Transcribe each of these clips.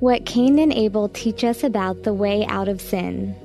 What Cain and Abel Teach Us About the Way Out of Sin.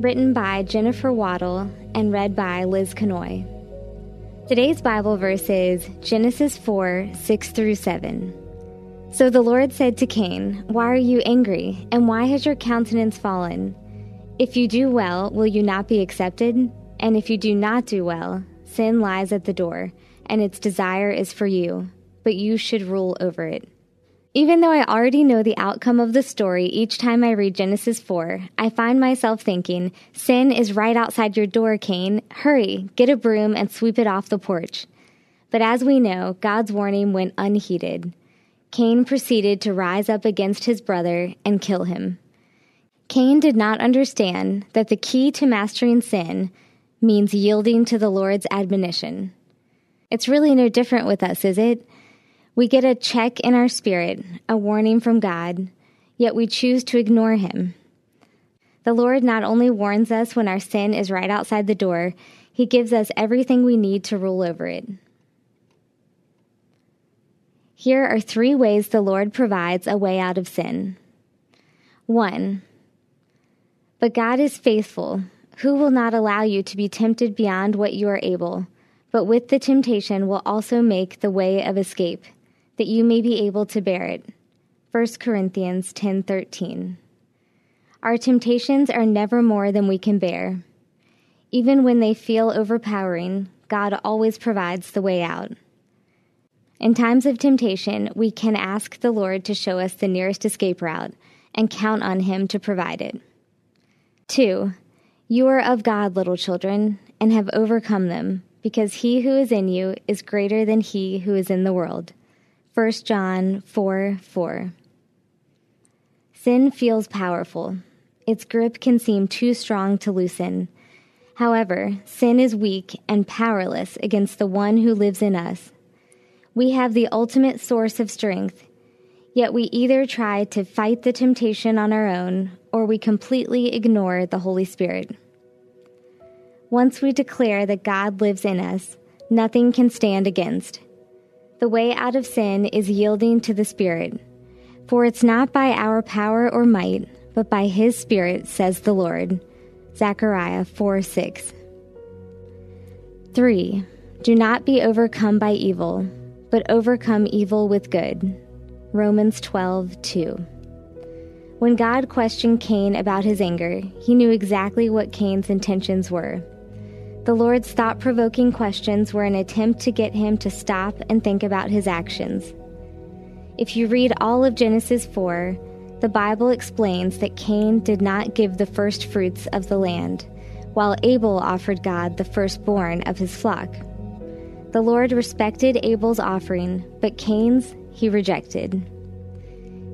Written by Jennifer Waddle and read by Liz Kanoy. Today's Bible verse is Genesis 4 6 through 7. So the Lord said to Cain, Why are you angry, and why has your countenance fallen? If you do well, will you not be accepted? And if you do not do well, sin lies at the door, and its desire is for you, but you should rule over it. Even though I already know the outcome of the story each time I read Genesis 4, I find myself thinking, Sin is right outside your door, Cain. Hurry, get a broom and sweep it off the porch. But as we know, God's warning went unheeded. Cain proceeded to rise up against his brother and kill him. Cain did not understand that the key to mastering sin means yielding to the Lord's admonition. It's really no different with us, is it? We get a check in our spirit, a warning from God, yet we choose to ignore Him. The Lord not only warns us when our sin is right outside the door, He gives us everything we need to rule over it. Here are three ways the Lord provides a way out of sin. 1. But God is faithful, who will not allow you to be tempted beyond what you are able, but with the temptation will also make the way of escape that you may be able to bear it. 1 Corinthians 10:13. Our temptations are never more than we can bear. Even when they feel overpowering, God always provides the way out. In times of temptation, we can ask the Lord to show us the nearest escape route and count on Him to provide it. 2. You are of God, little children, and have overcome them, because He who is in you is greater than He who is in the world. 1 John 4 4. Sin feels powerful. Its grip can seem too strong to loosen. However, sin is weak and powerless against the one who lives in us. We have the ultimate source of strength, yet we either try to fight the temptation on our own or we completely ignore the Holy Spirit. Once we declare that God lives in us, nothing can stand against. The way out of sin is yielding to the Spirit. For it's not by our power or might, but by His Spirit, says the Lord. Zechariah 4 6. 3. Do not be overcome by evil, but overcome evil with good. Romans 12 2. When God questioned Cain about his anger, he knew exactly what Cain's intentions were. The Lord's thought provoking questions were an attempt to get him to stop and think about his actions. If you read all of Genesis 4, the Bible explains that Cain did not give the first fruits of the land, while Abel offered God the firstborn of his flock. The Lord respected Abel's offering, but Cain's he rejected.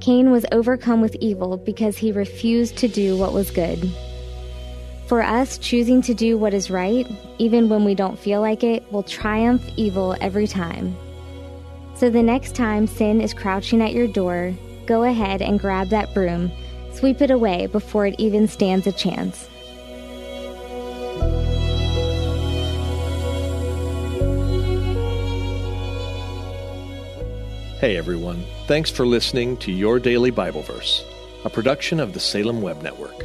Cain was overcome with evil because he refused to do what was good. For us, choosing to do what is right, even when we don't feel like it, will triumph evil every time. So the next time sin is crouching at your door, go ahead and grab that broom, sweep it away before it even stands a chance. Hey everyone, thanks for listening to Your Daily Bible Verse, a production of the Salem Web Network.